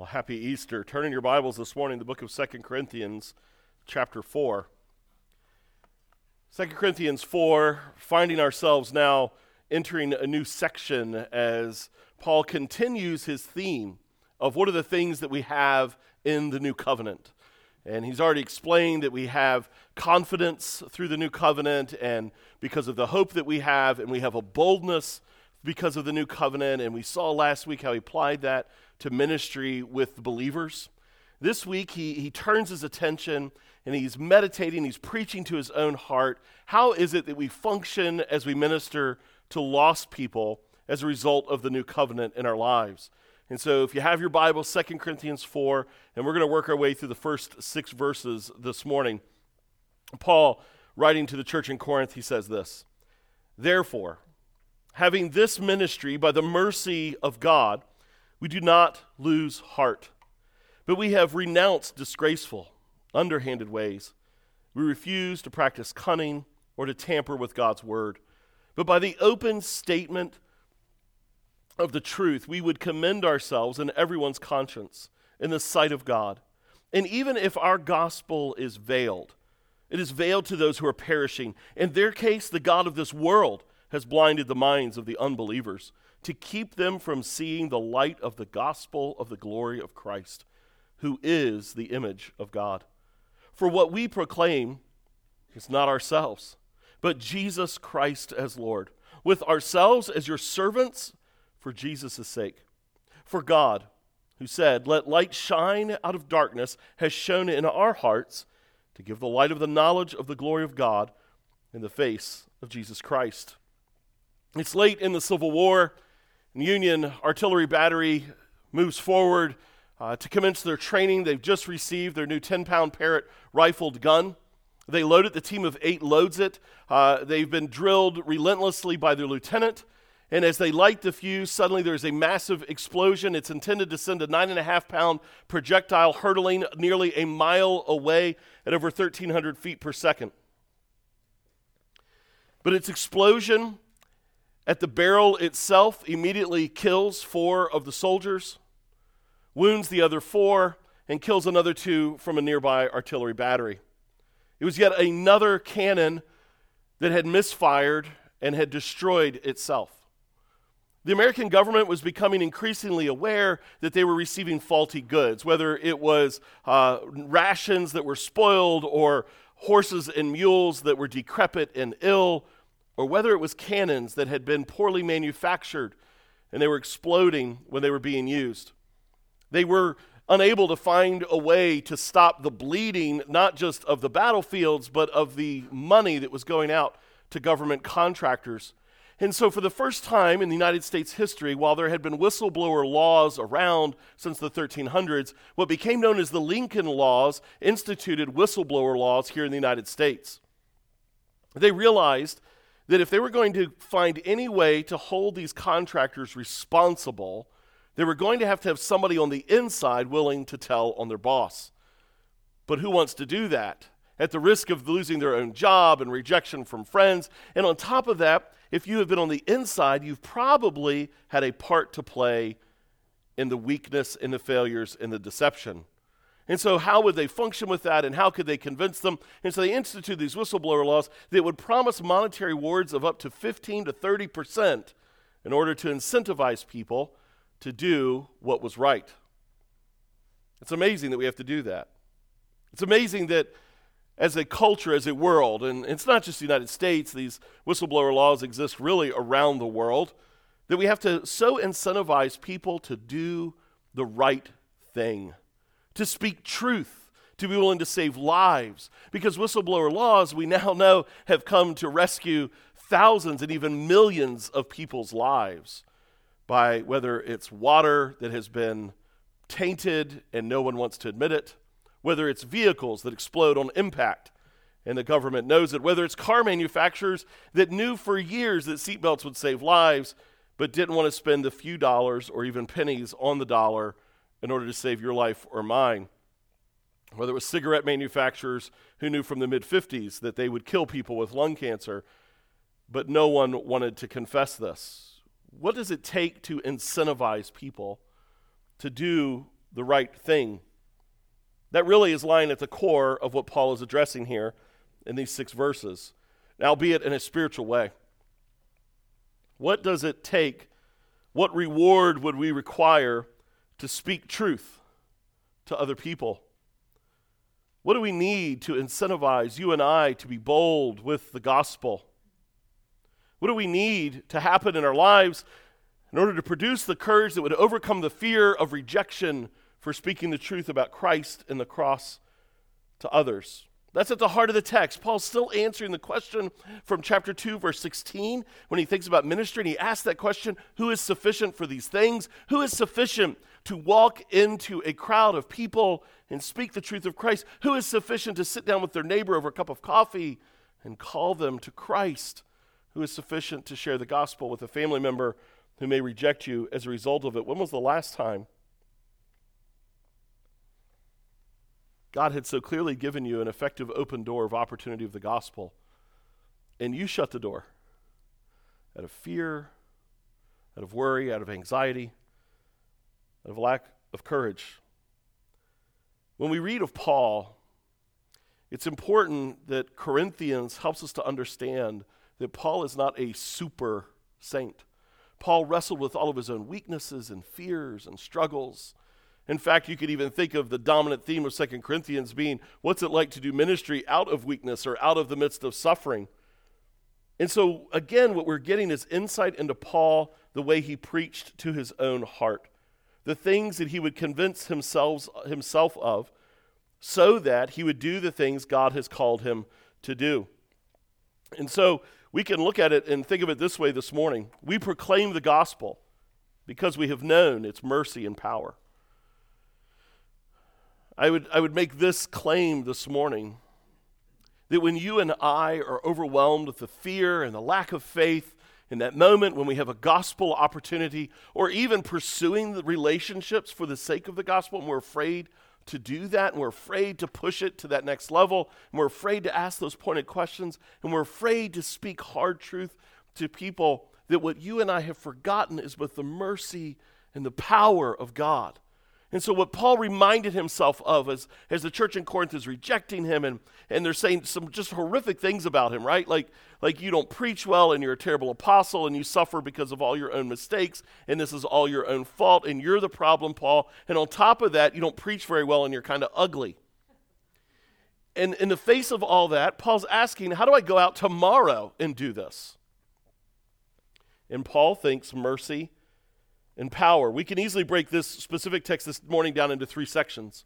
Well, happy Easter. Turn in your Bibles this morning, the book of Second Corinthians, chapter 4. 2 Corinthians 4, finding ourselves now entering a new section as Paul continues his theme of what are the things that we have in the new covenant. And he's already explained that we have confidence through the new covenant, and because of the hope that we have, and we have a boldness because of the new covenant. And we saw last week how he applied that to ministry with believers. This week, he, he turns his attention and he's meditating, he's preaching to his own heart. How is it that we function as we minister to lost people as a result of the new covenant in our lives? And so, if you have your Bible, 2 Corinthians 4, and we're going to work our way through the first six verses this morning. Paul, writing to the church in Corinth, he says this Therefore, having this ministry by the mercy of God, we do not lose heart, but we have renounced disgraceful, underhanded ways. We refuse to practice cunning or to tamper with God's word. But by the open statement of the truth, we would commend ourselves and everyone's conscience in the sight of God. And even if our gospel is veiled, it is veiled to those who are perishing. In their case, the God of this world has blinded the minds of the unbelievers to keep them from seeing the light of the gospel of the glory of Christ, who is the image of God. For what we proclaim is not ourselves, but Jesus Christ as Lord, with ourselves as your servants for Jesus' sake. For God, who said, Let light shine out of darkness, has shone in our hearts to give the light of the knowledge of the glory of God in the face of Jesus Christ. It's late in the Civil War. Union Artillery Battery moves forward uh, to commence their training. They've just received their new 10 pound Parrott rifled gun. They load it, the team of eight loads it. Uh, they've been drilled relentlessly by their lieutenant. And as they light the fuse, suddenly there's a massive explosion. It's intended to send a nine and a half pound projectile hurtling nearly a mile away at over 1,300 feet per second. But its explosion at the barrel itself immediately kills four of the soldiers, wounds the other four, and kills another two from a nearby artillery battery. It was yet another cannon that had misfired and had destroyed itself. The American government was becoming increasingly aware that they were receiving faulty goods, whether it was uh, rations that were spoiled or horses and mules that were decrepit and ill or whether it was cannons that had been poorly manufactured and they were exploding when they were being used. They were unable to find a way to stop the bleeding, not just of the battlefields, but of the money that was going out to government contractors. And so, for the first time in the United States history, while there had been whistleblower laws around since the 1300s, what became known as the Lincoln Laws instituted whistleblower laws here in the United States. They realized that if they were going to find any way to hold these contractors responsible, they were going to have to have somebody on the inside willing to tell on their boss. But who wants to do that? At the risk of losing their own job and rejection from friends. And on top of that, if you have been on the inside, you've probably had a part to play in the weakness, in the failures, in the deception. And so, how would they function with that, and how could they convince them? And so, they instituted these whistleblower laws that would promise monetary rewards of up to 15 to 30 percent in order to incentivize people to do what was right. It's amazing that we have to do that. It's amazing that as a culture, as a world, and it's not just the United States, these whistleblower laws exist really around the world, that we have to so incentivize people to do the right thing to speak truth, to be willing to save lives. Because whistleblower laws, we now know, have come to rescue thousands and even millions of people's lives by whether it's water that has been tainted and no one wants to admit it, whether it's vehicles that explode on impact and the government knows it, whether it's car manufacturers that knew for years that seatbelts would save lives but didn't want to spend the few dollars or even pennies on the dollar in order to save your life or mine. Whether it was cigarette manufacturers who knew from the mid 50s that they would kill people with lung cancer, but no one wanted to confess this. What does it take to incentivize people to do the right thing. That really is lying at the core of what Paul is addressing here in these six verses, albeit in a spiritual way. What does it take? What reward would we require to speak truth to other people? What do we need to incentivize you and I to be bold with the gospel? What do we need to happen in our lives in order to produce the courage that would overcome the fear of rejection for speaking the truth about Christ and the cross to others? That's at the heart of the text. Paul's still answering the question from chapter 2, verse 16, when he thinks about ministry, and he asks that question who is sufficient for these things? Who is sufficient to walk into a crowd of people and speak the truth of Christ? Who is sufficient to sit down with their neighbor over a cup of coffee and call them to Christ? Who is sufficient to share the gospel with a family member who may reject you as a result of it? When was the last time God had so clearly given you an effective open door of opportunity of the gospel, and you shut the door out of fear, out of worry, out of anxiety, out of lack of courage. When we read of Paul, it's important that Corinthians helps us to understand that Paul is not a super saint. Paul wrestled with all of his own weaknesses and fears and struggles. In fact, you could even think of the dominant theme of Second Corinthians being what's it like to do ministry out of weakness or out of the midst of suffering? And so, again, what we're getting is insight into Paul, the way he preached to his own heart, the things that he would convince himself, himself of, so that he would do the things God has called him to do. And so, we can look at it and think of it this way this morning. We proclaim the gospel because we have known its mercy and power. I would, I would make this claim this morning that when you and I are overwhelmed with the fear and the lack of faith in that moment when we have a gospel opportunity or even pursuing the relationships for the sake of the gospel and we're afraid to do that and we're afraid to push it to that next level and we're afraid to ask those pointed questions and we're afraid to speak hard truth to people that what you and I have forgotten is both the mercy and the power of God and so, what Paul reminded himself of as, as the church in Corinth is rejecting him, and, and they're saying some just horrific things about him, right? Like, like you don't preach well, and you're a terrible apostle, and you suffer because of all your own mistakes, and this is all your own fault, and you're the problem, Paul. And on top of that, you don't preach very well, and you're kind of ugly. And in the face of all that, Paul's asking, How do I go out tomorrow and do this? And Paul thinks mercy and power. We can easily break this specific text this morning down into three sections.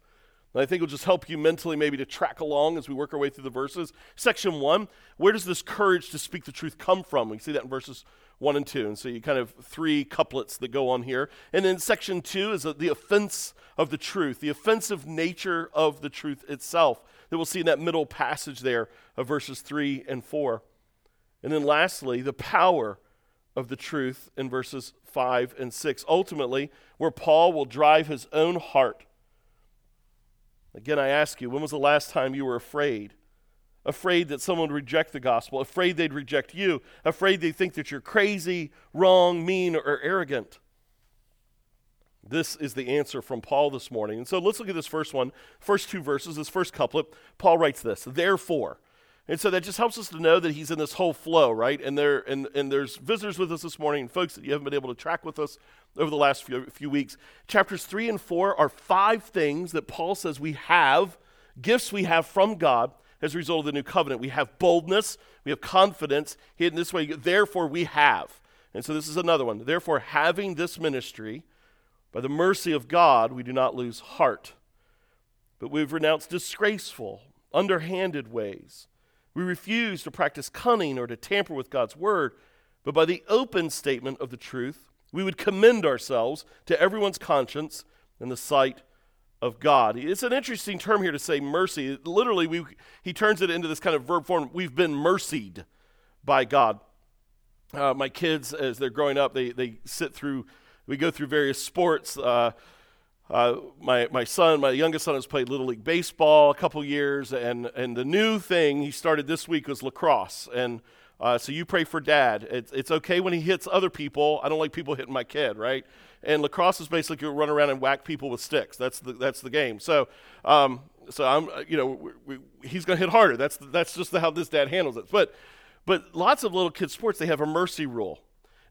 And I think it'll just help you mentally maybe to track along as we work our way through the verses. Section one, where does this courage to speak the truth come from? We see that in verses one and two. And so you kind of three couplets that go on here. And then section two is the offense of the truth, the offensive nature of the truth itself that we'll see in that middle passage there of verses three and four. And then lastly, the power of the truth in verses 5 and 6. Ultimately, where Paul will drive his own heart. Again, I ask you, when was the last time you were afraid? Afraid that someone would reject the gospel, afraid they'd reject you, afraid they think that you're crazy, wrong, mean, or arrogant. This is the answer from Paul this morning. And so let's look at this first one, first two verses, this first couplet. Paul writes this Therefore, and so that just helps us to know that he's in this whole flow, right? And there and, and there's visitors with us this morning, and folks that you haven't been able to track with us over the last few, few weeks. Chapters three and four are five things that Paul says we have, gifts we have from God as a result of the new covenant. We have boldness, we have confidence. In this way, therefore we have. And so this is another one. Therefore, having this ministry, by the mercy of God, we do not lose heart, but we've renounced disgraceful, underhanded ways we refuse to practice cunning or to tamper with God's word, but by the open statement of the truth, we would commend ourselves to everyone's conscience in the sight of God. It's an interesting term here to say mercy. Literally, we, he turns it into this kind of verb form we've been mercied by God. Uh, my kids, as they're growing up, they, they sit through, we go through various sports. Uh, uh, my, my son, my youngest son, has played Little League Baseball a couple years, and, and the new thing he started this week was lacrosse. And Uh, so you pray for dad. It's, it's okay when he hits other people. I don't like people hitting my kid, right? And lacrosse is basically you run around and whack people with sticks. That's the, that's the game. So, um, so I'm, you know, we, we, he's going to hit harder. That's, that's just how this dad handles it. But, but lots of little kids' sports, they have a mercy rule.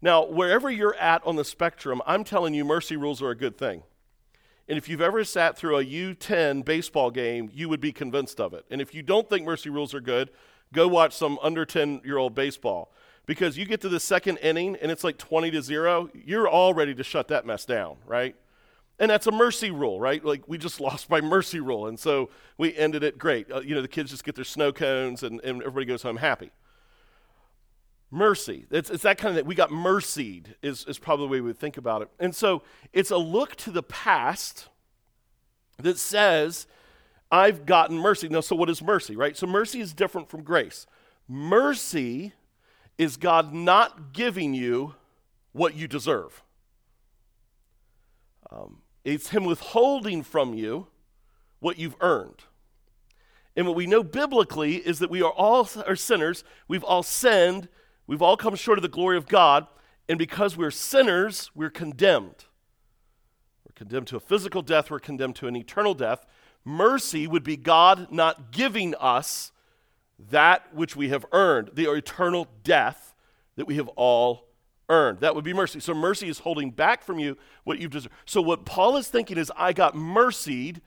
Now, wherever you're at on the spectrum, I'm telling you, mercy rules are a good thing. And if you've ever sat through a U10 baseball game, you would be convinced of it. And if you don't think mercy rules are good, go watch some under 10 year old baseball. Because you get to the second inning and it's like 20 to 0 you're all ready to shut that mess down right? And that's a mercy rule right? Like we just lost by mercy rule and so we ended it great. Uh, you know the kids just get their snow cones and, and everybody goes home happy mercy it's, it's that kind of that we got mercied is, is probably the way we would think about it and so it's a look to the past that says I've gotten mercy. Now, so what is mercy, right? So mercy is different from grace. Mercy is God not giving you what you deserve. Um, it's Him withholding from you what you've earned. And what we know biblically is that we are all are sinners. We've all sinned. We've all come short of the glory of God. And because we're sinners, we're condemned. We're condemned to a physical death. We're condemned to an eternal death. Mercy would be God not giving us that which we have earned, the eternal death that we have all earned. That would be mercy. So mercy is holding back from you what you've deserved. So what Paul is thinking is, I got mercied.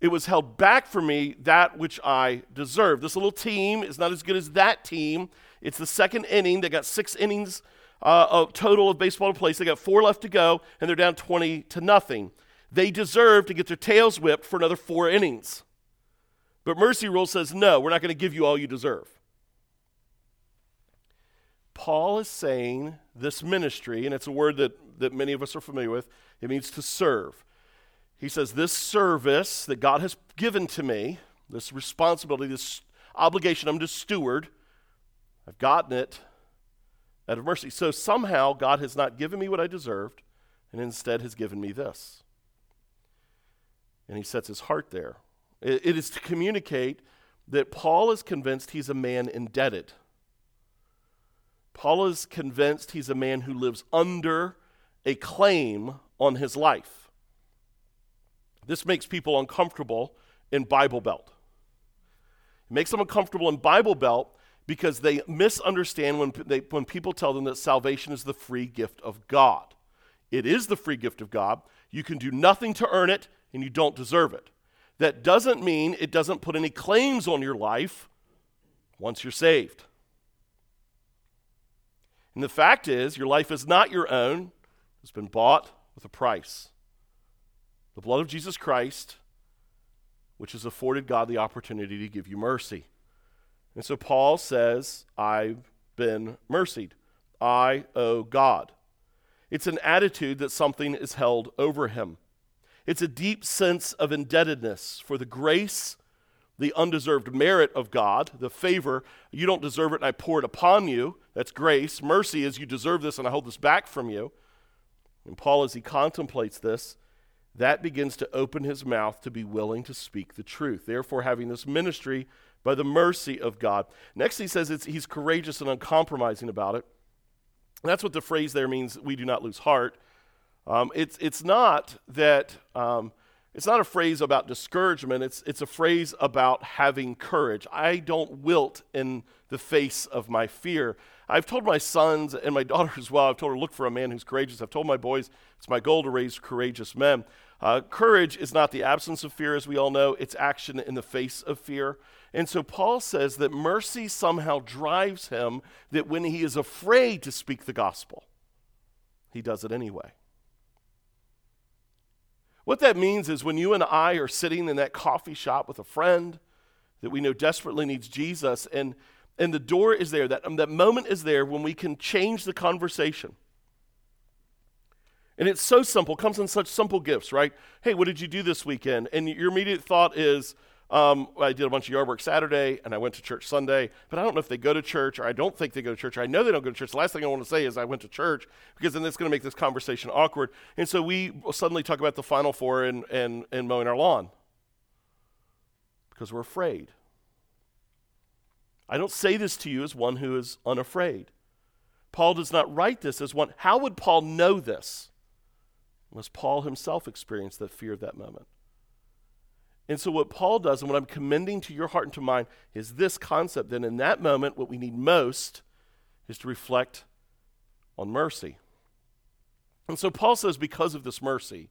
It was held back from me that which I deserve. This little team is not as good as that team. It's the second inning. They got six innings uh, of total of baseball to play. So they got four left to go, and they're down 20 to nothing they deserve to get their tails whipped for another four innings. But Mercy Rule says, no, we're not going to give you all you deserve. Paul is saying this ministry, and it's a word that, that many of us are familiar with, it means to serve. He says, This service that God has given to me, this responsibility, this obligation, I'm to steward, I've gotten it out of mercy. So somehow God has not given me what I deserved, and instead has given me this and he sets his heart there. it, it is to communicate that Paul is convinced he's a man indebted. Paul is convinced he's a man who lives under a claim on his life. This makes people uncomfortable in Bible Belt. It makes them uncomfortable in Bible Belt because they misunderstand when, they, when people tell them that salvation is the free gift of God. It is the free gift of God. You can do nothing to earn it, and you don't deserve it. That doesn't mean it doesn't put any claims on your life once you're saved. And the fact is, your life is not your own, it's been bought with a price. The blood of Jesus Christ, which has afforded God the opportunity to give you mercy. And so Paul says, I've been mercied. I owe God. It's an attitude that something is held over him. It's a deep sense of indebtedness for the grace, the undeserved merit of God, the favor. You don't deserve it, and I pour it upon you. That's grace. Mercy is you deserve this, and I hold this back from you. And Paul, as he contemplates this, that begins to open his mouth to be willing to speak the truth. Therefore, having this ministry by the mercy of God. Next, he says he's courageous and uncompromising about it. That's what the phrase there means we do not lose heart. Um, it's, it's not that, um, it's not a phrase about discouragement, it's, it's a phrase about having courage. I don't wilt in the face of my fear. I've told my sons and my daughter as well, I've told her, look for a man who's courageous. I've told my boys, it's my goal to raise courageous men. Uh, courage is not the absence of fear, as we all know, it's action in the face of fear. And so Paul says that mercy somehow drives him that when he is afraid to speak the gospel, he does it anyway. What that means is when you and I are sitting in that coffee shop with a friend that we know desperately needs Jesus, and, and the door is there, that, um, that moment is there when we can change the conversation. And it's so simple, comes in such simple gifts, right? Hey, what did you do this weekend? And your immediate thought is, um, I did a bunch of yard work Saturday and I went to church Sunday, but I don't know if they go to church or I don't think they go to church. I know they don't go to church. The last thing I want to say is I went to church because then it's going to make this conversation awkward. And so we suddenly talk about the Final Four and, and, and mowing our lawn because we're afraid. I don't say this to you as one who is unafraid. Paul does not write this as one. How would Paul know this? Unless Paul himself experienced the fear of that moment. And so, what Paul does, and what I'm commending to your heart and to mine, is this concept that in that moment, what we need most is to reflect on mercy. And so, Paul says, because of this mercy,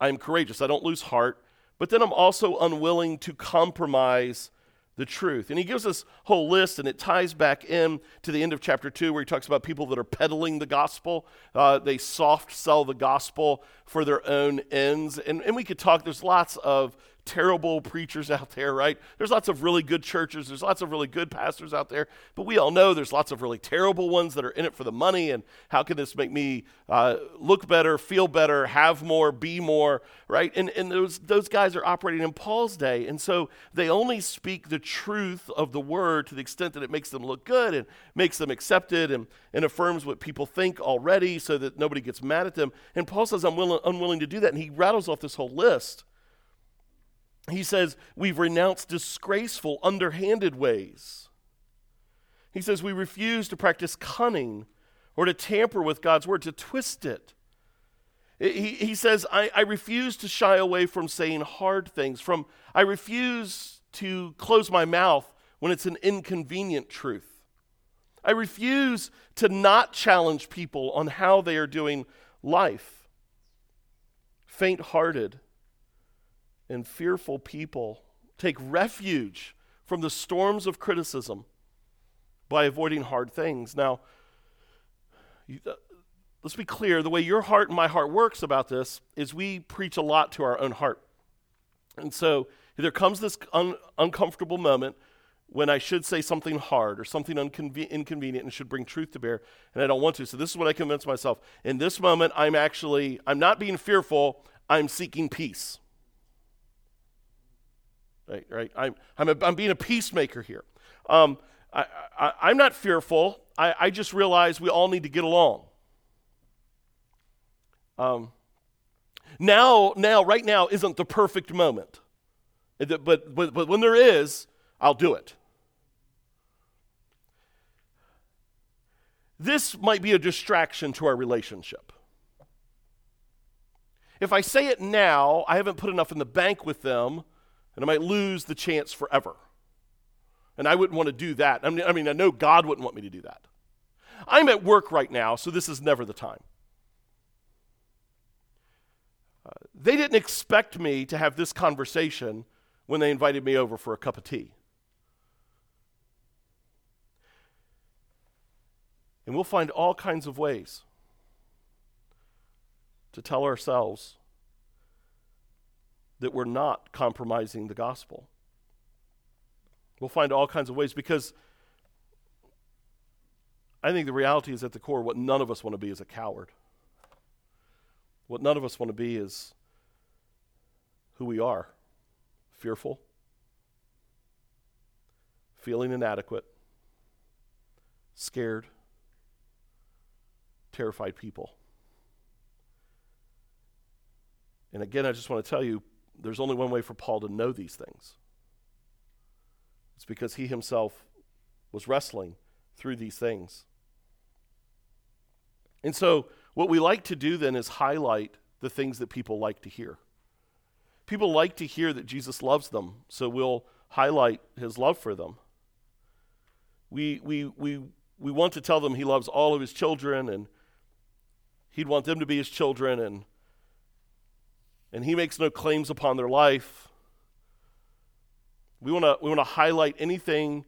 I am courageous. I don't lose heart, but then I'm also unwilling to compromise the truth. And he gives this whole list, and it ties back in to the end of chapter 2, where he talks about people that are peddling the gospel. Uh, they soft sell the gospel for their own ends. And, and we could talk, there's lots of terrible preachers out there, right? There's lots of really good churches, there's lots of really good pastors out there, but we all know there's lots of really terrible ones that are in it for the money. And how can this make me uh, look better, feel better, have more, be more, right? And, and those, those guys are operating in Paul's day. And so they only speak the truth of the word to the extent that it makes them look good and makes them accepted and, and affirms what people think already so that nobody gets mad at them. And Paul says, I'm willing, unwilling to do that. And he rattles off this whole list he says, We've renounced disgraceful, underhanded ways. He says, We refuse to practice cunning or to tamper with God's word, to twist it. He, he says, I, I refuse to shy away from saying hard things, from I refuse to close my mouth when it's an inconvenient truth. I refuse to not challenge people on how they are doing life. Faint hearted and fearful people take refuge from the storms of criticism by avoiding hard things. Now, you, uh, let's be clear the way your heart and my heart works about this is we preach a lot to our own heart. And so there comes this un- uncomfortable moment when I should say something hard or something unconven- inconvenient and should bring truth to bear, and I don't want to. So this is what I convince myself. In this moment, I'm actually, I'm not being fearful, I'm seeking peace. Right, right. I'm, I'm, a, I'm being a peacemaker here. Um, I, I, am not fearful. I, I just realize we all need to get along. Um, now, now, right now isn't the perfect moment. But, but, but when there is, I'll do it. This might be a distraction to our relationship. If I say it now, I haven't put enough in the bank with them and I might lose the chance forever. And I wouldn't want to do that. I mean, I mean, I know God wouldn't want me to do that. I'm at work right now, so this is never the time. Uh, they didn't expect me to have this conversation when they invited me over for a cup of tea. And we'll find all kinds of ways to tell ourselves that we're not compromising the gospel. We'll find all kinds of ways because I think the reality is at the core what none of us want to be is a coward. What none of us want to be is who we are fearful, feeling inadequate, scared, terrified people. And again, I just want to tell you there's only one way for Paul to know these things. It's because he himself was wrestling through these things. And so, what we like to do then is highlight the things that people like to hear. People like to hear that Jesus loves them, so we'll highlight his love for them. We, we, we, we want to tell them he loves all of his children and he'd want them to be his children and and he makes no claims upon their life. We want to we want to highlight anything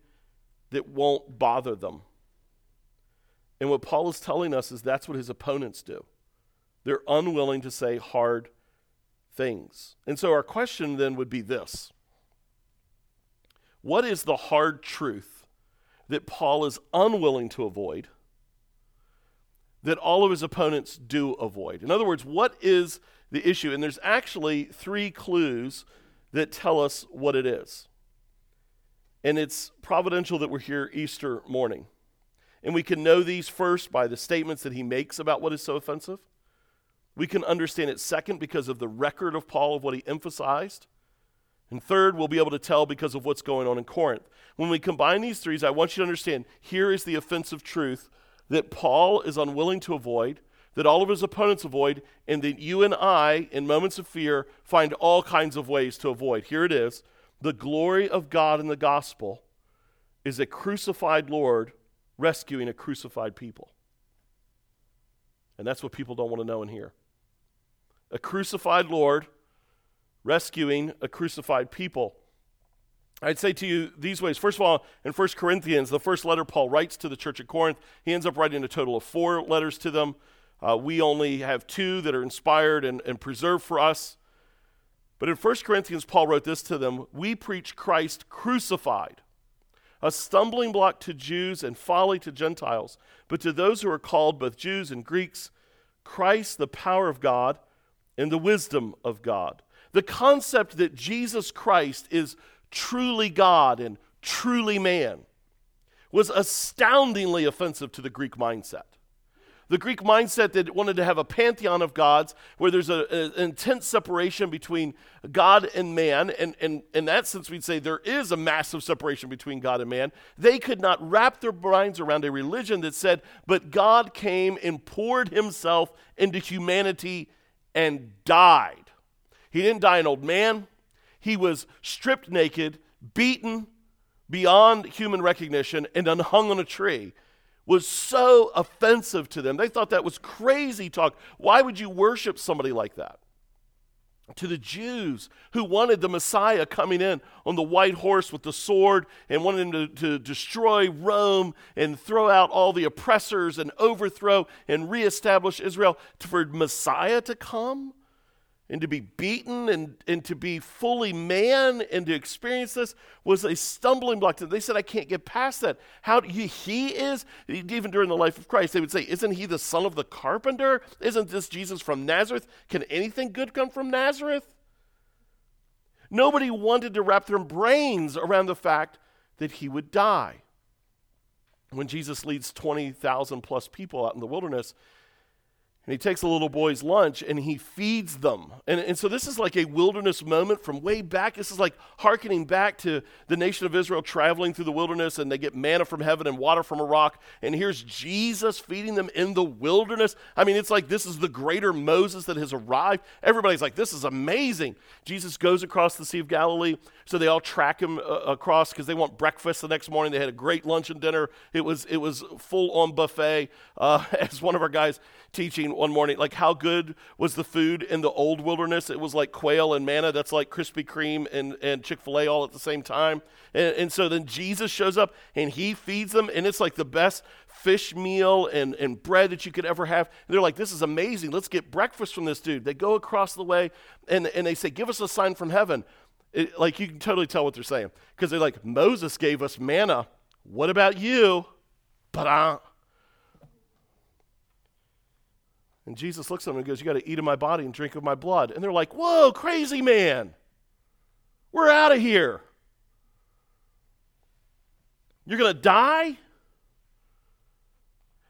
that won't bother them. And what Paul is telling us is that's what his opponents do. They're unwilling to say hard things. And so our question then would be this What is the hard truth that Paul is unwilling to avoid that all of his opponents do avoid? In other words, what is the issue. And there's actually three clues that tell us what it is. And it's providential that we're here Easter morning. And we can know these first by the statements that he makes about what is so offensive. We can understand it second because of the record of Paul of what he emphasized. And third, we'll be able to tell because of what's going on in Corinth. When we combine these threes, I want you to understand here is the offensive truth that Paul is unwilling to avoid, that all of his opponents avoid, and that you and I, in moments of fear, find all kinds of ways to avoid. Here it is the glory of God in the gospel is a crucified Lord rescuing a crucified people. And that's what people don't want to know and hear. A crucified Lord rescuing a crucified people. I'd say to you these ways. First of all, in 1 Corinthians, the first letter Paul writes to the church at Corinth, he ends up writing a total of four letters to them. Uh, we only have two that are inspired and, and preserved for us. But in 1 Corinthians, Paul wrote this to them We preach Christ crucified, a stumbling block to Jews and folly to Gentiles. But to those who are called, both Jews and Greeks, Christ, the power of God and the wisdom of God. The concept that Jesus Christ is truly God and truly man was astoundingly offensive to the Greek mindset. The Greek mindset that wanted to have a pantheon of gods where there's an intense separation between God and man, and, and in that sense, we'd say there is a massive separation between God and man. They could not wrap their minds around a religion that said, but God came and poured himself into humanity and died. He didn't die an old man, he was stripped naked, beaten beyond human recognition, and then hung on a tree was so offensive to them. They thought that was crazy talk. Why would you worship somebody like that? To the Jews who wanted the Messiah coming in on the white horse with the sword and wanted him to, to destroy Rome and throw out all the oppressors and overthrow and reestablish Israel, for Messiah to come and to be beaten and, and to be fully man and to experience this was a stumbling block to them. They said, I can't get past that. How he, he is, even during the life of Christ, they would say, Isn't he the son of the carpenter? Isn't this Jesus from Nazareth? Can anything good come from Nazareth? Nobody wanted to wrap their brains around the fact that he would die. When Jesus leads 20,000 plus people out in the wilderness, and he takes a little boy's lunch and he feeds them. And, and so this is like a wilderness moment from way back. This is like hearkening back to the nation of Israel traveling through the wilderness and they get manna from heaven and water from a rock. And here's Jesus feeding them in the wilderness. I mean, it's like this is the greater Moses that has arrived. Everybody's like, this is amazing. Jesus goes across the Sea of Galilee. So they all track him uh, across because they want breakfast the next morning. They had a great lunch and dinner. It was, it was full on buffet. Uh, as one of our guys teaching one morning, like how good was the food in the old wilderness? It was like quail and manna. That's like Krispy Kreme and, and Chick fil A all at the same time. And, and so then Jesus shows up and he feeds them, and it's like the best fish meal and, and bread that you could ever have. And they're like, this is amazing. Let's get breakfast from this dude. They go across the way and, and they say, give us a sign from heaven. It, like you can totally tell what they're saying because they're like, Moses gave us manna. What about you? But uh, And Jesus looks at them and goes, You got to eat of my body and drink of my blood. And they're like, Whoa, crazy man. We're out of here. You're going to die?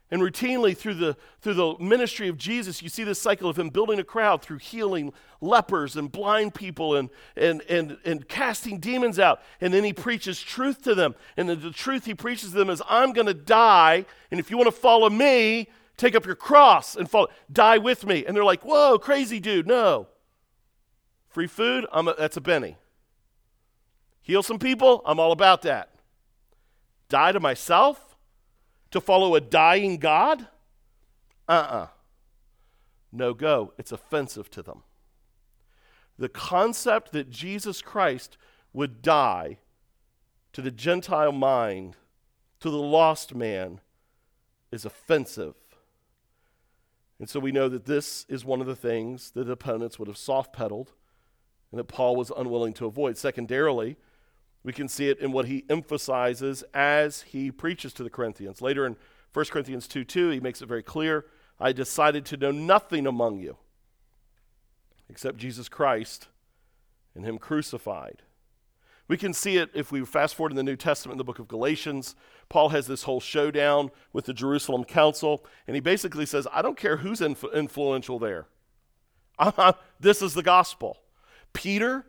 And routinely through the, through the ministry of Jesus, you see this cycle of him building a crowd through healing lepers and blind people and, and, and, and casting demons out. And then he preaches truth to them. And the, the truth he preaches to them is, I'm going to die. And if you want to follow me, Take up your cross and follow. Die with me. And they're like, whoa, crazy dude. No. Free food? I'm a, that's a Benny. Heal some people? I'm all about that. Die to myself? To follow a dying God? Uh uh-uh. uh No go. It's offensive to them. The concept that Jesus Christ would die to the Gentile mind, to the lost man, is offensive and so we know that this is one of the things that opponents would have soft pedaled and that Paul was unwilling to avoid. Secondarily, we can see it in what he emphasizes as he preaches to the Corinthians. Later in 1 Corinthians 2 2, he makes it very clear I decided to know nothing among you except Jesus Christ and him crucified. We can see it if we fast forward in the New Testament in the book of Galatians. Paul has this whole showdown with the Jerusalem council, and he basically says, I don't care who's influential there. Uh-huh, this is the gospel. Peter,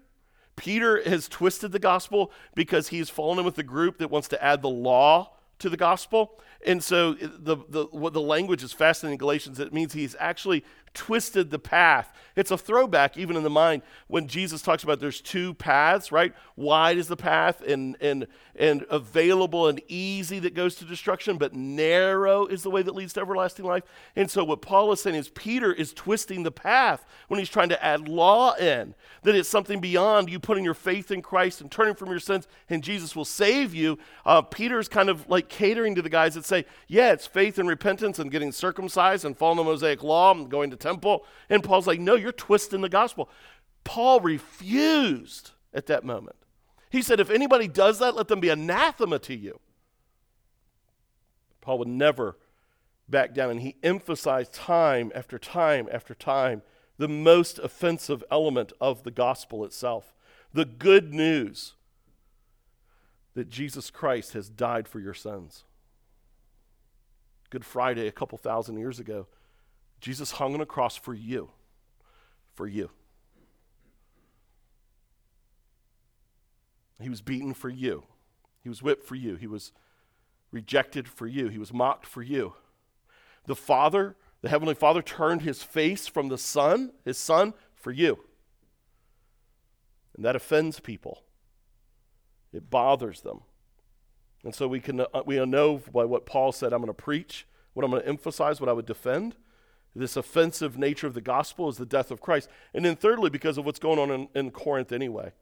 Peter has twisted the gospel because he's fallen in with the group that wants to add the law to the gospel. And so the, the, the language is fascinating in Galatians. It means he's actually twisted the path. It's a throwback, even in the mind, when Jesus talks about there's two paths, right? Wide is the path and, and, and available and easy that goes to destruction, but narrow is the way that leads to everlasting life. And so, what Paul is saying is Peter is twisting the path when he's trying to add law in, that it's something beyond you putting your faith in Christ and turning from your sins, and Jesus will save you. Uh, Peter's kind of like catering to the guys that say, yeah, it's faith and repentance and getting circumcised and following the Mosaic law and going to temple. And Paul's like, no, you're twisting the gospel. Paul refused at that moment. He said, if anybody does that, let them be anathema to you. Paul would never back down, and he emphasized time after time after time the most offensive element of the gospel itself the good news that Jesus Christ has died for your sins. Good Friday, a couple thousand years ago, Jesus hung on a cross for you. For you. He was beaten for you. He was whipped for you. He was rejected for you. He was mocked for you. The Father, the Heavenly Father, turned his face from the Son, his Son, for you. And that offends people, it bothers them. And so we can uh, we know by what Paul said, I'm going to preach, what I'm going to emphasize, what I would defend. This offensive nature of the gospel is the death of Christ. And then, thirdly, because of what's going on in, in Corinth anyway.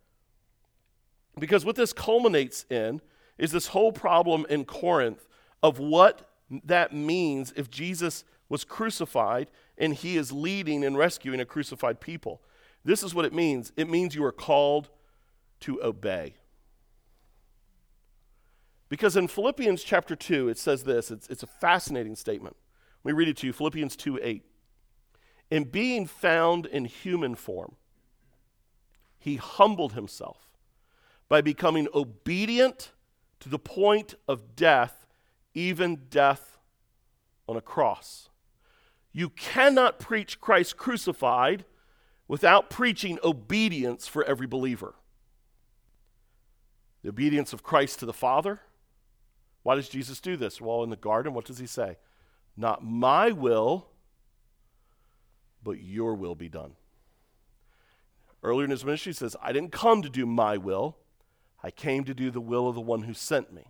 Because what this culminates in is this whole problem in Corinth of what that means if Jesus was crucified and he is leading and rescuing a crucified people. This is what it means it means you are called to obey. Because in Philippians chapter 2, it says this it's, it's a fascinating statement. Me read it to you Philippians 2 8. In being found in human form, he humbled himself by becoming obedient to the point of death, even death on a cross. You cannot preach Christ crucified without preaching obedience for every believer. The obedience of Christ to the Father. Why does Jesus do this? Well, in the garden, what does he say? Not my will, but your will be done. Earlier in his ministry, he says, I didn't come to do my will, I came to do the will of the one who sent me.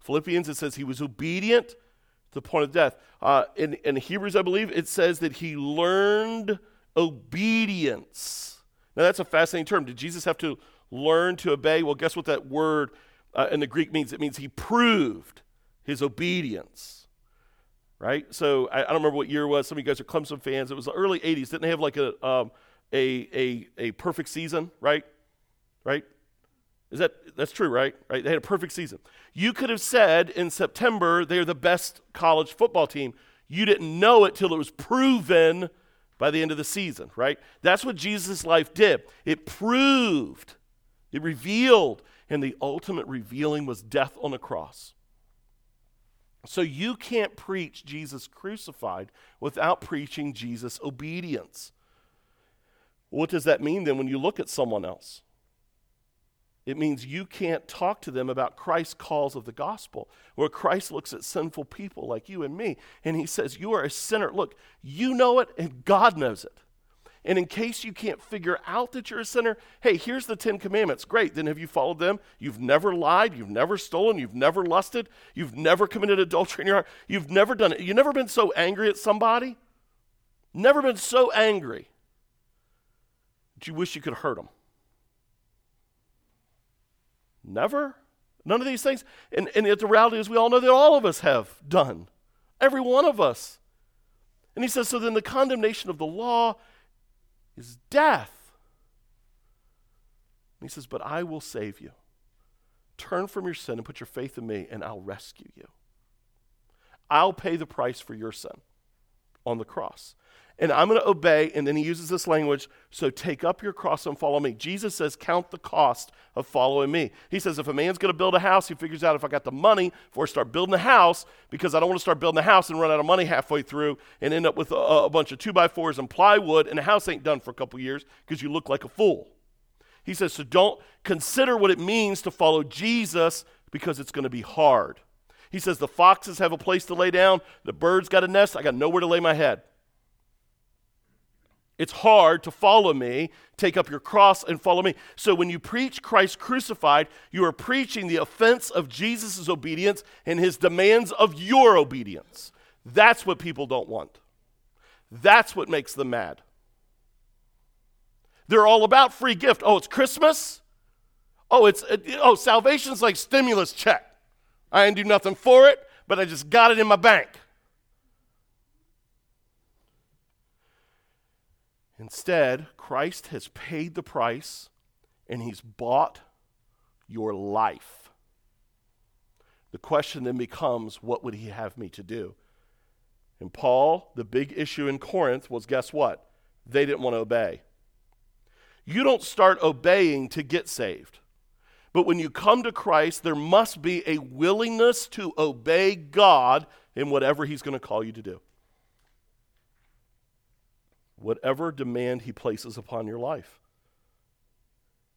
Philippians, it says he was obedient to the point of death. Uh, in, in Hebrews, I believe, it says that he learned obedience. Now, that's a fascinating term. Did Jesus have to learn to obey? Well, guess what that word uh, in the Greek means? It means he proved his obedience. Right? So I, I, don't remember what year it was. Some of you guys are Clemson fans. It was the early 80s. Didn't they have like a, um, a, a, a perfect season, right? right? Is that that's true, right? Right? They had a perfect season. You could have said in September they're the best college football team. You didn't know it till it was proven by the end of the season, right? That's what Jesus' life did. It proved, it revealed, and the ultimate revealing was death on the cross. So you can't preach Jesus crucified without preaching Jesus obedience. What does that mean then when you look at someone else? It means you can't talk to them about Christ's calls of the gospel, where Christ looks at sinful people like you and me, and he says, You are a sinner. Look, you know it, and God knows it. And in case you can't figure out that you're a sinner, hey, here's the Ten Commandments. Great. Then have you followed them? You've never lied. You've never stolen. You've never lusted. You've never committed adultery in your heart. You've never done it. You've never been so angry at somebody. Never been so angry that you wish you could hurt them. Never. None of these things. And, and the reality is, we all know that all of us have done. Every one of us. And he says, so then the condemnation of the law is death. And he says, but I will save you. Turn from your sin and put your faith in me, and I'll rescue you. I'll pay the price for your sin. on the cross. And I'm going to obey. And then he uses this language so take up your cross and follow me. Jesus says, count the cost of following me. He says, if a man's going to build a house, he figures out if I got the money before I start building a house, because I don't want to start building a house and run out of money halfway through and end up with a, a bunch of two by fours and plywood, and the house ain't done for a couple years because you look like a fool. He says, so don't consider what it means to follow Jesus because it's going to be hard. He says, the foxes have a place to lay down, the birds got a nest, I got nowhere to lay my head. It's hard to follow me. Take up your cross and follow me. So when you preach Christ crucified, you are preaching the offense of Jesus' obedience and his demands of your obedience. That's what people don't want. That's what makes them mad. They're all about free gift. Oh, it's Christmas? Oh, it's uh, oh, salvation's like stimulus check. I didn't do nothing for it, but I just got it in my bank. Instead, Christ has paid the price and he's bought your life. The question then becomes what would he have me to do? And Paul, the big issue in Corinth was guess what? They didn't want to obey. You don't start obeying to get saved. But when you come to Christ, there must be a willingness to obey God in whatever he's going to call you to do whatever demand He places upon your life.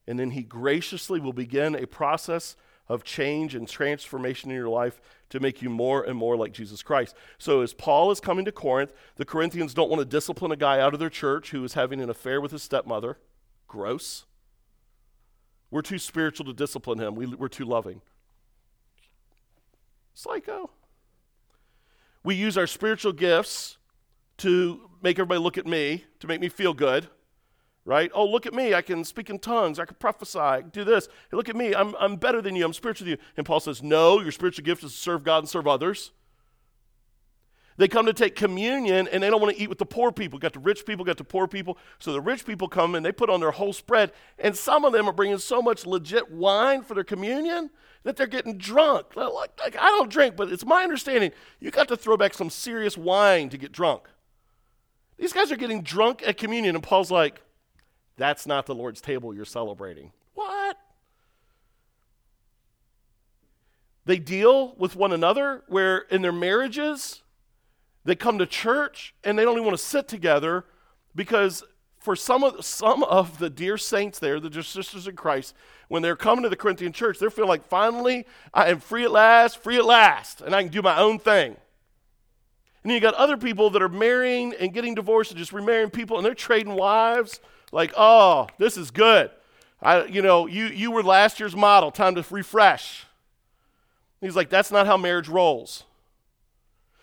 And then He graciously will begin a process of change and transformation in your life to make you more and more like Jesus Christ. So, as Paul is coming to Corinth, the Corinthians don't want to discipline a guy out of their church who is having an affair with his stepmother. Gross. We're too spiritual to discipline him, we, we're too loving. Psycho. We use our spiritual gifts to make everybody look at me, to make me feel good, right? Oh, look at me. I can speak in tongues. I can prophesy. I can do this. Hey, look at me. I'm, I'm better than you. I'm spiritual than you. And Paul says, No, your spiritual gift is to serve God and serve others. They come to take communion and they don't want to eat with the poor people. Got the rich people, got the poor people. So the rich people come and they put on their whole spread. And some of them are bringing so much legit wine for their communion that they're getting drunk. Like, like I don't drink, but it's my understanding you got to throw back some serious wine to get drunk. These guys are getting drunk at communion, and Paul's like, That's not the Lord's table you're celebrating. What? They deal with one another where in their marriages, they come to church and they don't even want to sit together because for some of, some of the dear saints there, the dear sisters in Christ, when they're coming to the Corinthian church, they're feeling like, finally, I am free at last, free at last, and I can do my own thing. And you got other people that are marrying and getting divorced and just remarrying people, and they're trading wives. Like, oh, this is good. I, you know, you, you were last year's model. Time to refresh. He's like, that's not how marriage rolls.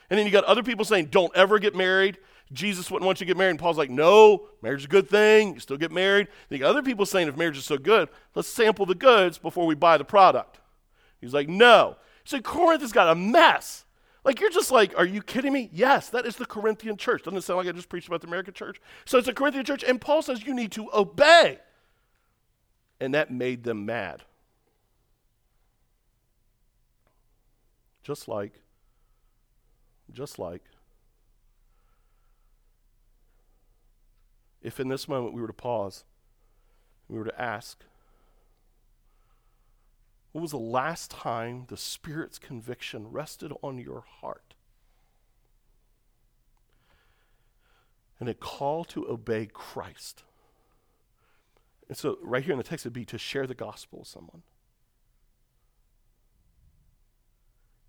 And then you got other people saying, don't ever get married. Jesus wouldn't want you to get married. And Paul's like, no, marriage is a good thing. You still get married. And you got other people saying, if marriage is so good, let's sample the goods before we buy the product. He's like, no. So Corinth has got a mess. Like, you're just like, are you kidding me? Yes, that is the Corinthian church. Doesn't it sound like I just preached about the American church? So it's the Corinthian church, and Paul says you need to obey. And that made them mad. Just like, just like, if in this moment we were to pause, we were to ask, when was the last time the Spirit's conviction rested on your heart? And a call to obey Christ. And so, right here in the text, it'd be to share the gospel with someone.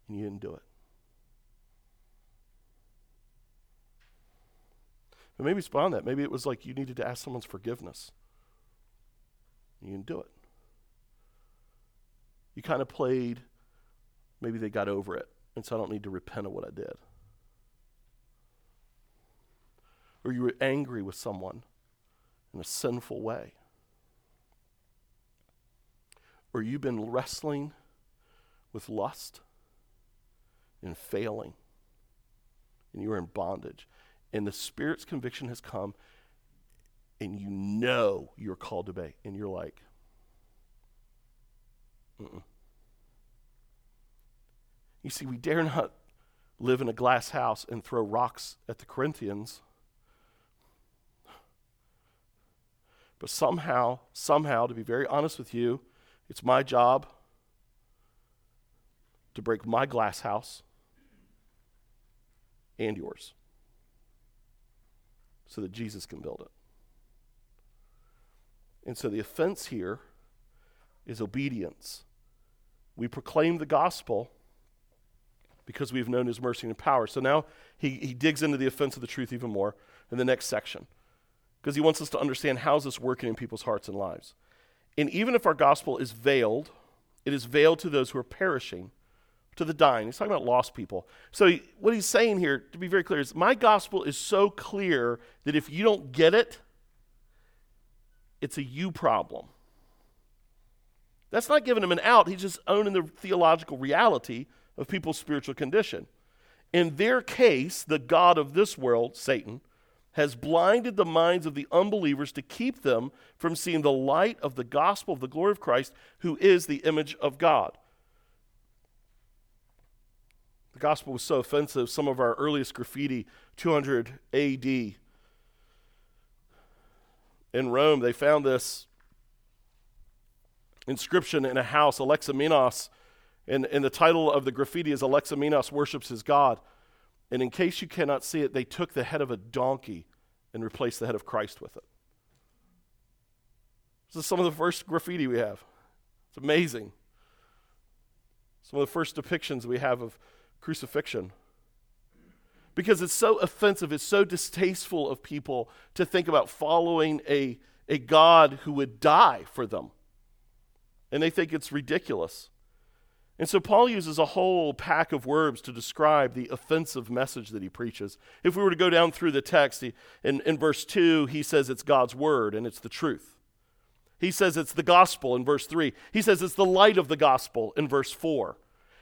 And you didn't do it. But maybe it's beyond that. Maybe it was like you needed to ask someone's forgiveness. You didn't do it you kind of played, maybe they got over it, and so I don't need to repent of what I did. Or you were angry with someone in a sinful way. Or you've been wrestling with lust and failing, and you're in bondage. And the Spirit's conviction has come, and you know you're called to obey, and you're like, Mm-mm. You see, we dare not live in a glass house and throw rocks at the Corinthians. But somehow, somehow, to be very honest with you, it's my job to break my glass house and yours so that Jesus can build it. And so the offense here is obedience. We proclaim the gospel because we've known his mercy and power. So now he, he digs into the offense of the truth even more in the next section because he wants us to understand how's this working in people's hearts and lives. And even if our gospel is veiled, it is veiled to those who are perishing, to the dying. He's talking about lost people. So he, what he's saying here, to be very clear, is my gospel is so clear that if you don't get it, it's a you problem. That's not giving him an out. He's just owning the theological reality of people's spiritual condition. In their case, the God of this world, Satan, has blinded the minds of the unbelievers to keep them from seeing the light of the gospel of the glory of Christ, who is the image of God. The gospel was so offensive, some of our earliest graffiti, 200 AD, in Rome, they found this inscription in a house, Alexamenos, and, and the title of the graffiti is Alexamenos worships his God. And in case you cannot see it, they took the head of a donkey and replaced the head of Christ with it. This is some of the first graffiti we have. It's amazing. Some of the first depictions we have of crucifixion. Because it's so offensive, it's so distasteful of people to think about following a, a God who would die for them. And they think it's ridiculous. And so Paul uses a whole pack of words to describe the offensive message that he preaches. If we were to go down through the text, he, in, in verse 2, he says it's God's word and it's the truth. He says it's the gospel in verse 3. He says it's the light of the gospel in verse 4.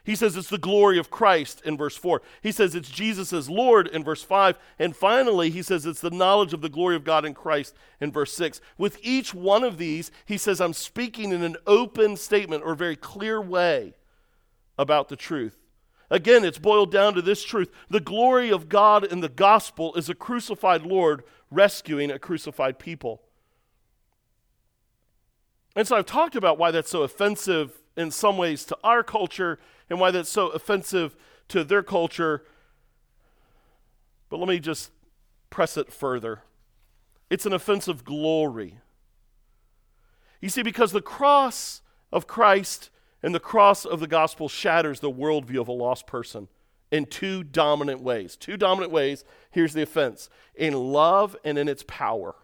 He says it's the glory of Christ in verse 4. He says it's Jesus as Lord in verse 5. And finally, he says it's the knowledge of the glory of God in Christ in verse 6. With each one of these, he says, I'm speaking in an open statement or very clear way about the truth. Again, it's boiled down to this truth the glory of God in the gospel is a crucified Lord rescuing a crucified people. And so I've talked about why that's so offensive in some ways to our culture and why that's so offensive to their culture. But let me just press it further. It's an offensive glory. You see, because the cross of Christ and the cross of the gospel shatters the worldview of a lost person in two dominant ways. Two dominant ways. Here's the offense in love and in its power.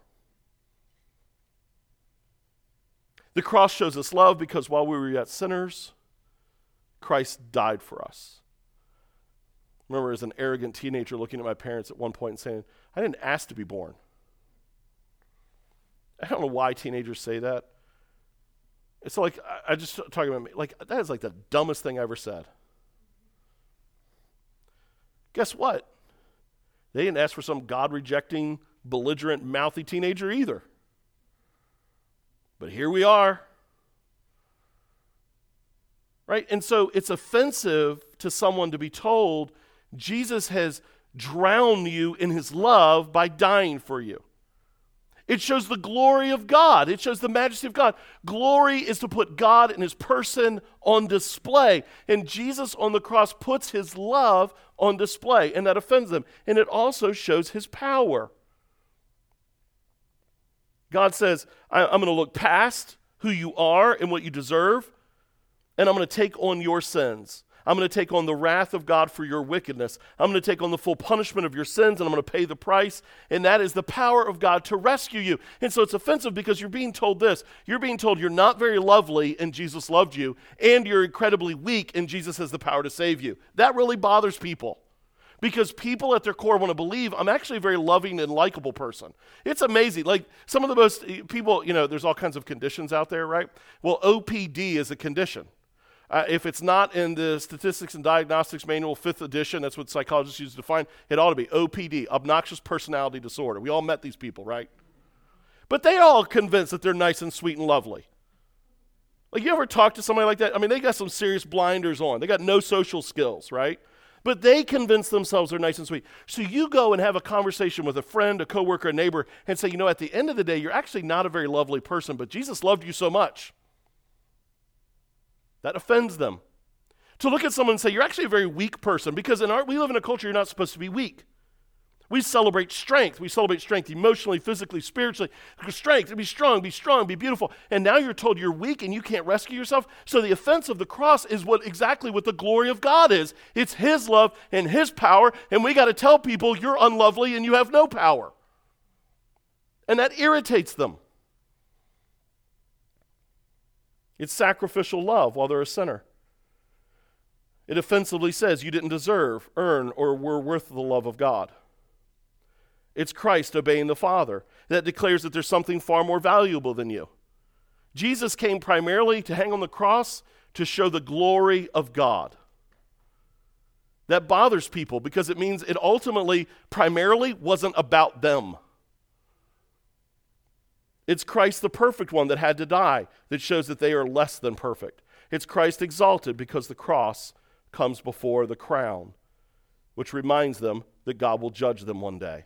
The cross shows us love because while we were yet sinners, Christ died for us. Remember as an arrogant teenager looking at my parents at one point and saying, I didn't ask to be born. I don't know why teenagers say that. It's like, I, I just talking about me, like, that is like the dumbest thing I ever said. Guess what? They didn't ask for some God rejecting, belligerent, mouthy teenager either. But here we are. Right? And so it's offensive to someone to be told Jesus has drowned you in his love by dying for you. It shows the glory of God. It shows the majesty of God. Glory is to put God and his person on display. And Jesus on the cross puts his love on display, and that offends them. And it also shows his power. God says, I, am going to look past who you are and what you deserve, and I'm going to take on your sins. I'm going to take on the wrath of God for your wickedness. I'm going to take on the full punishment of your sins, and I'm going to pay the price. And that is the power of God to rescue you. And so it's offensive because you're being told this. You're being told you're not very lovely, and Jesus loved you, and you're incredibly weak, and Jesus has the power to save you. That really bothers people because people at their core want to believe I'm actually a very loving and likable person. It's amazing. Like some of the most eh, people, you know, there's all kinds of conditions out there, right? Well, OPD is a condition. Uh, if it's not in the Statistics and Diagnostics Manual, fifth edition, that's what psychologists use to define, it ought to be OPD, obnoxious personality disorder. We all met these people, right? But they all convinced that they're nice and sweet and lovely. Like, you ever talk to somebody like that? I mean, they got some serious blinders on. They got no social skills, right? but they convince themselves they're nice and sweet. So you go and have a conversation with a friend, a coworker, a neighbor, and say, you know, at the end of the day, you're actually not a very lovely person, but Jesus loved you so much. That offends them. To look at someone and say, you're actually a very weak person, because in our, we live in a culture you're not supposed to be weak. We celebrate strength. We celebrate strength emotionally, physically, spiritually. Strength, be strong, be strong, be beautiful. And now you're told you're weak and you can't rescue yourself. So the offense of the cross is what exactly what the glory of God is. It's his love and his power, and we got to tell people you're unlovely and you have no power. And that irritates them. It's sacrificial love while they're a sinner. It offensively says you didn't deserve, earn, or were worth the love of God. It's Christ obeying the Father that declares that there's something far more valuable than you. Jesus came primarily to hang on the cross to show the glory of God. That bothers people because it means it ultimately, primarily, wasn't about them. It's Christ, the perfect one, that had to die, that shows that they are less than perfect. It's Christ exalted because the cross comes before the crown, which reminds them that God will judge them one day.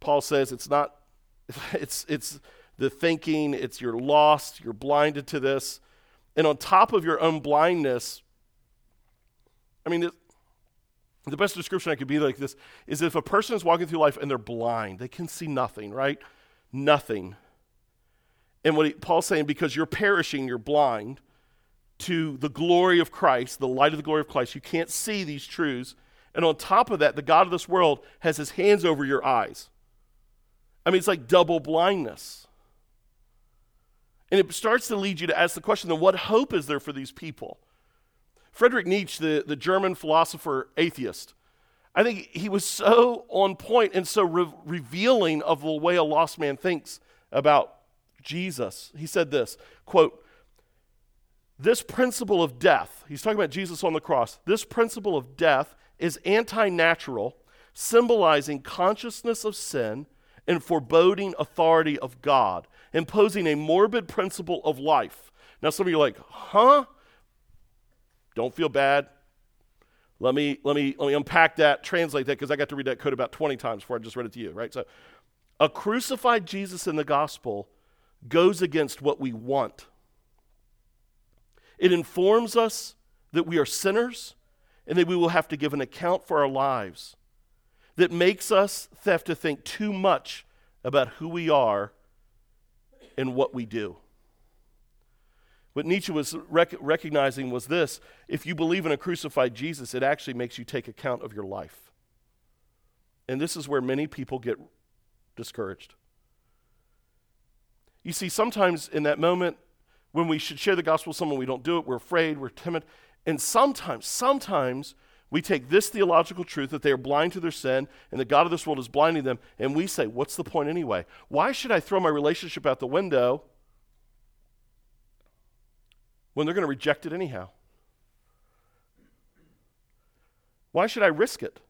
Paul says it's not, it's, it's the thinking, it's you're lost, you're blinded to this. And on top of your own blindness, I mean, the best description I could be like this is if a person is walking through life and they're blind, they can see nothing, right? Nothing. And what he, Paul's saying, because you're perishing, you're blind to the glory of Christ, the light of the glory of Christ, you can't see these truths. And on top of that, the God of this world has his hands over your eyes. I mean, it's like double blindness. And it starts to lead you to ask the question then, what hope is there for these people? Friedrich Nietzsche, the, the German philosopher atheist, I think he was so on point and so re- revealing of the way a lost man thinks about Jesus. He said this quote, This principle of death, he's talking about Jesus on the cross, this principle of death is anti natural, symbolizing consciousness of sin and foreboding authority of God, imposing a morbid principle of life. Now, some of you are like, huh? Don't feel bad. Let me, let me, let me unpack that, translate that, because I got to read that code about 20 times before I just read it to you, right? So, a crucified Jesus in the gospel goes against what we want. It informs us that we are sinners and that we will have to give an account for our lives that makes us have to think too much about who we are and what we do. What Nietzsche was rec- recognizing was this if you believe in a crucified Jesus, it actually makes you take account of your life. And this is where many people get discouraged. You see, sometimes in that moment when we should share the gospel with someone, we don't do it, we're afraid, we're timid. And sometimes, sometimes we take this theological truth that they are blind to their sin and the God of this world is blinding them, and we say, What's the point anyway? Why should I throw my relationship out the window when they're going to reject it anyhow? Why should I risk it?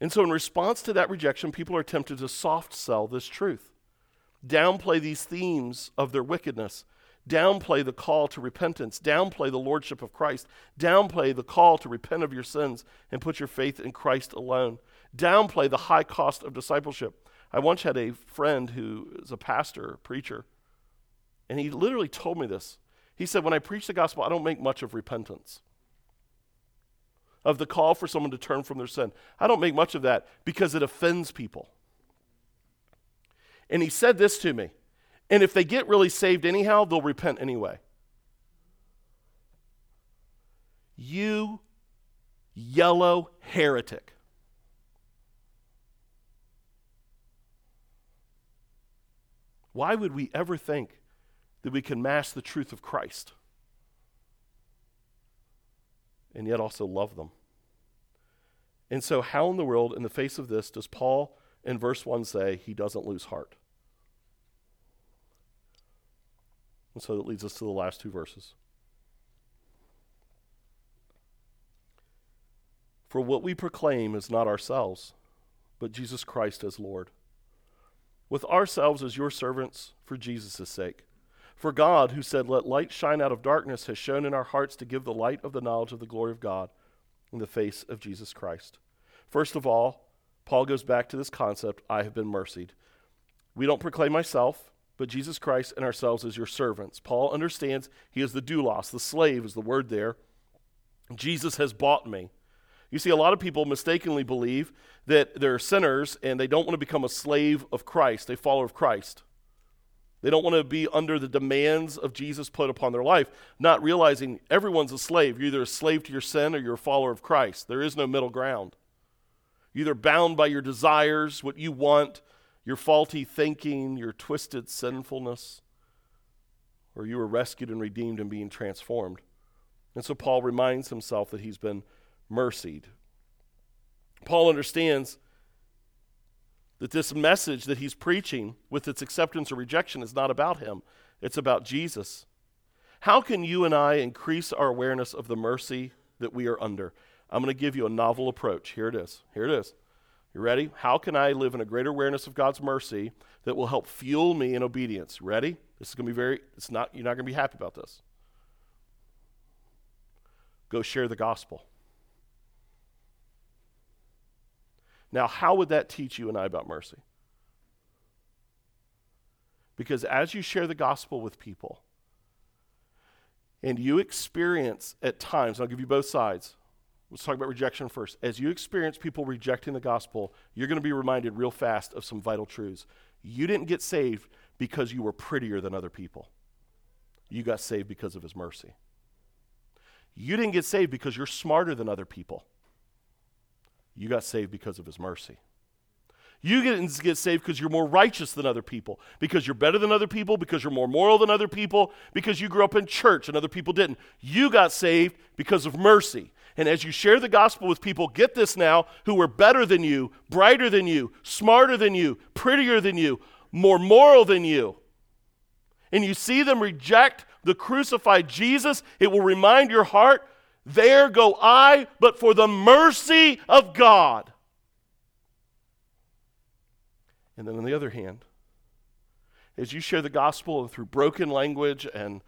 And so, in response to that rejection, people are tempted to soft sell this truth, downplay these themes of their wickedness, downplay the call to repentance, downplay the lordship of Christ, downplay the call to repent of your sins and put your faith in Christ alone, downplay the high cost of discipleship. I once had a friend who is a pastor, preacher, and he literally told me this. He said, When I preach the gospel, I don't make much of repentance, of the call for someone to turn from their sin. I don't make much of that because it offends people. And he said this to me and if they get really saved anyhow, they'll repent anyway. You yellow heretic. Why would we ever think that we can mask the truth of Christ and yet also love them? And so, how in the world, in the face of this, does Paul in verse 1 say he doesn't lose heart? And so that leads us to the last two verses. For what we proclaim is not ourselves, but Jesus Christ as Lord, with ourselves as your servants for Jesus' sake. For God, who said, Let light shine out of darkness, has shone in our hearts to give the light of the knowledge of the glory of God in the face of Jesus Christ. First of all, Paul goes back to this concept I have been mercied. We don't proclaim myself, but Jesus Christ and ourselves as your servants. Paul understands he is the doulos, the slave is the word there. Jesus has bought me. You see, a lot of people mistakenly believe that they're sinners and they don't want to become a slave of Christ, a follower of Christ. They don't want to be under the demands of Jesus put upon their life, not realizing everyone's a slave. You're either a slave to your sin or you're a follower of Christ. There is no middle ground. You're either bound by your desires, what you want, your faulty thinking, your twisted sinfulness, or you were rescued and redeemed and being transformed. And so Paul reminds himself that he's been mercied. Paul understands that this message that he's preaching, with its acceptance or rejection, is not about him, it's about Jesus. How can you and I increase our awareness of the mercy that we are under? I'm going to give you a novel approach. Here it is. Here it is. You ready? How can I live in a greater awareness of God's mercy that will help fuel me in obedience? Ready? This is going to be very, it's not, you're not going to be happy about this. Go share the gospel. Now, how would that teach you and I about mercy? Because as you share the gospel with people, and you experience at times, I'll give you both sides. Let's talk about rejection first. As you experience people rejecting the gospel, you're going to be reminded real fast of some vital truths. You didn't get saved because you were prettier than other people, you got saved because of his mercy. You didn't get saved because you're smarter than other people. You got saved because of his mercy. You didn't get saved because you're more righteous than other people, because you're better than other people, because you're more moral than other people, because you grew up in church and other people didn't. You got saved because of mercy. And as you share the gospel with people, get this now, who are better than you, brighter than you, smarter than you, prettier than you, more moral than you, and you see them reject the crucified Jesus, it will remind your heart there go I, but for the mercy of God. And then on the other hand, as you share the gospel and through broken language and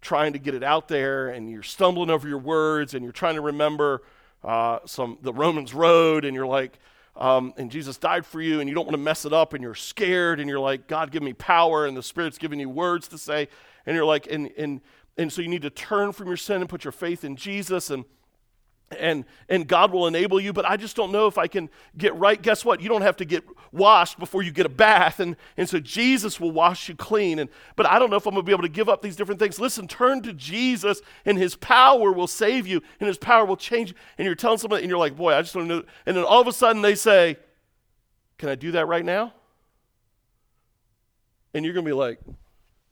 trying to get it out there, and you're stumbling over your words, and you're trying to remember uh, some the Romans road, and you're like, um, and Jesus died for you, and you don't want to mess it up, and you're scared, and you're like, God, give me power, and the Spirit's giving you words to say, and you're like, and and and so you need to turn from your sin and put your faith in Jesus and and and God will enable you, but I just don't know if I can get right. Guess what? You don't have to get washed before you get a bath, and, and so Jesus will wash you clean. And but I don't know if I'm gonna be able to give up these different things. Listen, turn to Jesus, and his power will save you, and his power will change. And you're telling someone, and you're like, boy, I just don't know. And then all of a sudden they say, Can I do that right now? And you're gonna be like,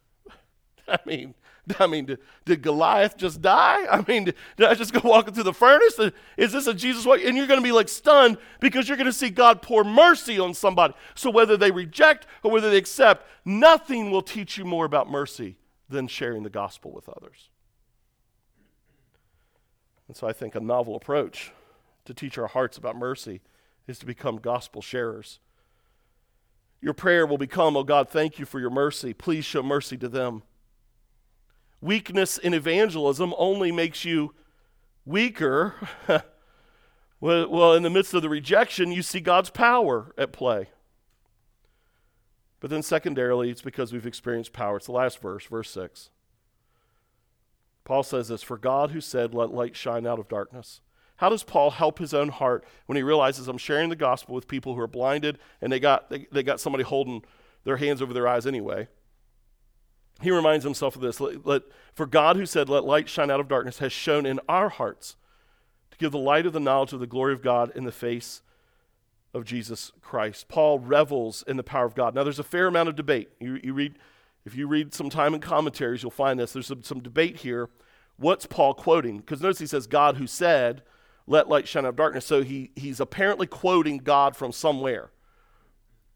I mean, I mean, did, did, Goliath just die? I mean, did, did I just go walking through the furnace? Is this a Jesus way? And you're going to be like stunned because you're going to see God pour mercy on somebody. So whether they reject or whether they accept, nothing will teach you more about mercy than sharing the gospel with others. And so I think a novel approach to teach our hearts about mercy is to become gospel sharers. Your prayer will become, Oh God, thank you for your mercy. Please show mercy to them. Weakness in evangelism only makes you weaker. well, in the midst of the rejection, you see God's power at play. But then, secondarily, it's because we've experienced power. It's the last verse, verse 6. Paul says this For God who said, Let light shine out of darkness. How does Paul help his own heart when he realizes I'm sharing the gospel with people who are blinded and they got, they, they got somebody holding their hands over their eyes anyway? He reminds himself of this. Let, let, for God, who said, Let light shine out of darkness, has shone in our hearts to give the light of the knowledge of the glory of God in the face of Jesus Christ. Paul revels in the power of God. Now, there's a fair amount of debate. You, you read, if you read some time in commentaries, you'll find this. There's some, some debate here. What's Paul quoting? Because notice he says, God who said, Let light shine out of darkness. So he, he's apparently quoting God from somewhere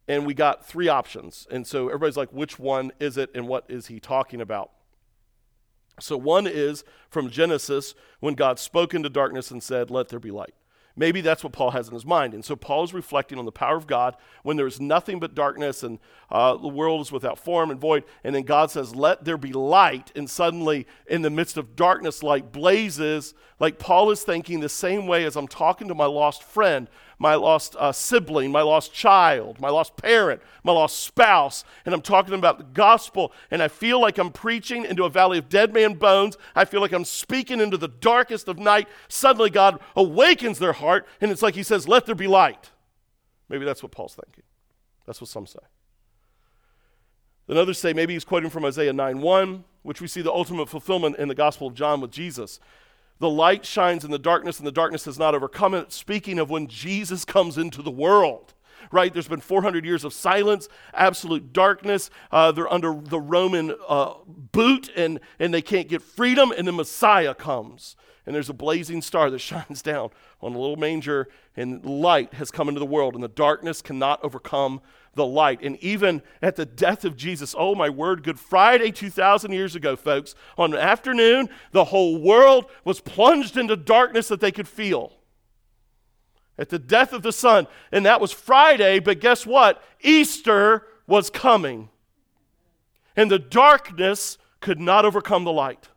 and we got three options. And so everybody's like, which one is it and what is he talking about? So one is from Genesis when God spoke into darkness and said, Let there be light. Maybe that's what Paul has in his mind. And so Paul is reflecting on the power of God when there is nothing but darkness and uh, the world is without form and void. And then God says, Let there be light. And suddenly, in the midst of darkness, light blazes. Like Paul is thinking the same way as I'm talking to my lost friend my lost uh, sibling, my lost child, my lost parent, my lost spouse, and I'm talking about the gospel, and I feel like I'm preaching into a valley of dead man bones. I feel like I'm speaking into the darkest of night. Suddenly, God awakens their heart, and it's like He says, Let there be light. Maybe that's what Paul's thinking. That's what some say. Then others say maybe he's quoting from Isaiah 9 1, which we see the ultimate fulfillment in the Gospel of John with Jesus. The light shines in the darkness, and the darkness has not overcome it. Speaking of when Jesus comes into the world, right? There's been 400 years of silence, absolute darkness. Uh, they're under the Roman uh, boot, and, and they can't get freedom, and the Messiah comes. And there's a blazing star that shines down on a little manger, and light has come into the world, and the darkness cannot overcome the light. And even at the death of Jesus, oh my word, Good Friday 2,000 years ago, folks, on an afternoon, the whole world was plunged into darkness that they could feel. At the death of the Son. And that was Friday, but guess what? Easter was coming. And the darkness could not overcome the light.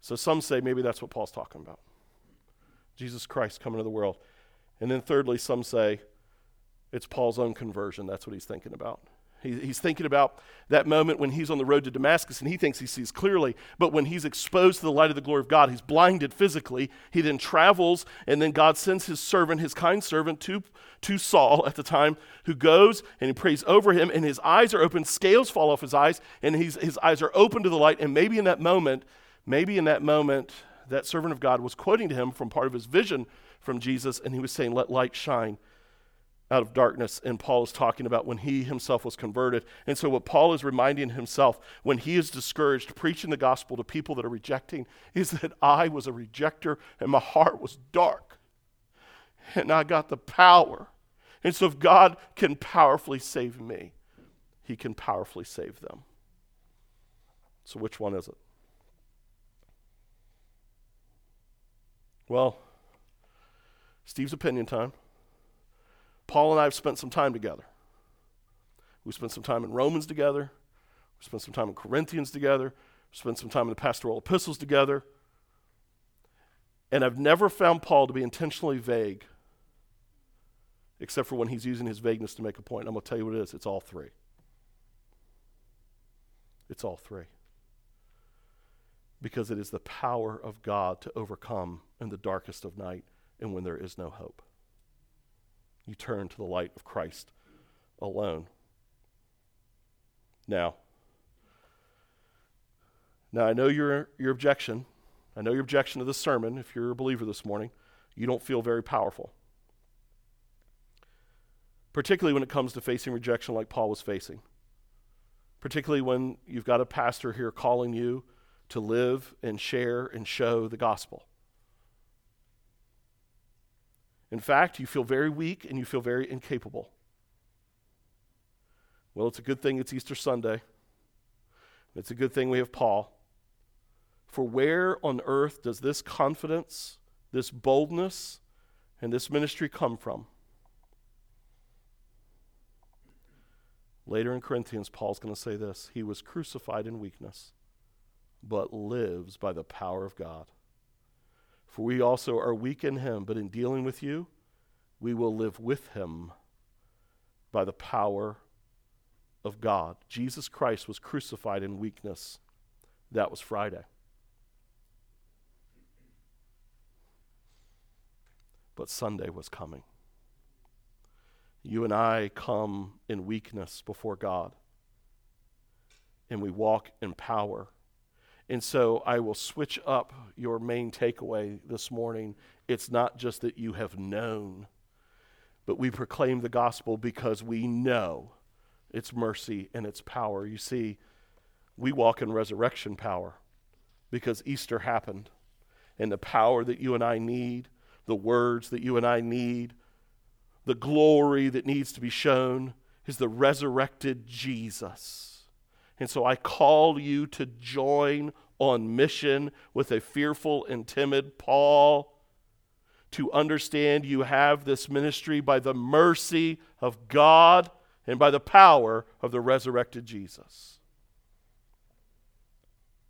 So some say maybe that's what Paul's talking about. Jesus Christ coming to the world. And then thirdly, some say it's Paul's own conversion. That's what he's thinking about. He, he's thinking about that moment when he's on the road to Damascus and he thinks he sees clearly, but when he's exposed to the light of the glory of God, he's blinded physically. He then travels, and then God sends his servant, his kind servant, to, to Saul at the time, who goes and he prays over him, and his eyes are open, scales fall off his eyes, and he's, his eyes are open to the light. And maybe in that moment, maybe in that moment, that servant of God was quoting to him from part of his vision from Jesus, and he was saying, Let light shine out of darkness. And Paul is talking about when he himself was converted. And so, what Paul is reminding himself when he is discouraged preaching the gospel to people that are rejecting is that I was a rejecter and my heart was dark. And I got the power. And so, if God can powerfully save me, he can powerfully save them. So, which one is it? Well, Steve's opinion time. Paul and I have spent some time together. We spent some time in Romans together. We spent some time in Corinthians together. We spent some time in the pastoral epistles together. And I've never found Paul to be intentionally vague, except for when he's using his vagueness to make a point. I'm going to tell you what it is it's all three. It's all three. Because it is the power of God to overcome in the darkest of night and when there is no hope you turn to the light of Christ alone. Now, now I know your your objection. I know your objection to this sermon. If you're a believer this morning, you don't feel very powerful. Particularly when it comes to facing rejection like Paul was facing. Particularly when you've got a pastor here calling you to live and share and show the gospel. In fact, you feel very weak and you feel very incapable. Well, it's a good thing it's Easter Sunday. It's a good thing we have Paul. For where on earth does this confidence, this boldness, and this ministry come from? Later in Corinthians, Paul's going to say this He was crucified in weakness, but lives by the power of God. For we also are weak in him, but in dealing with you, we will live with him by the power of God. Jesus Christ was crucified in weakness. That was Friday. But Sunday was coming. You and I come in weakness before God, and we walk in power and so I will switch up your main takeaway this morning. It's not just that you have known, but we proclaim the gospel because we know its mercy and its power. You see, we walk in resurrection power because Easter happened. And the power that you and I need, the words that you and I need, the glory that needs to be shown is the resurrected Jesus. And so I call you to join on mission with a fearful and timid Paul to understand you have this ministry by the mercy of God and by the power of the resurrected Jesus.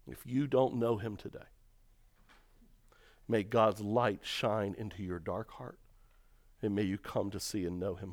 If you don't know him today, may God's light shine into your dark heart, and may you come to see and know him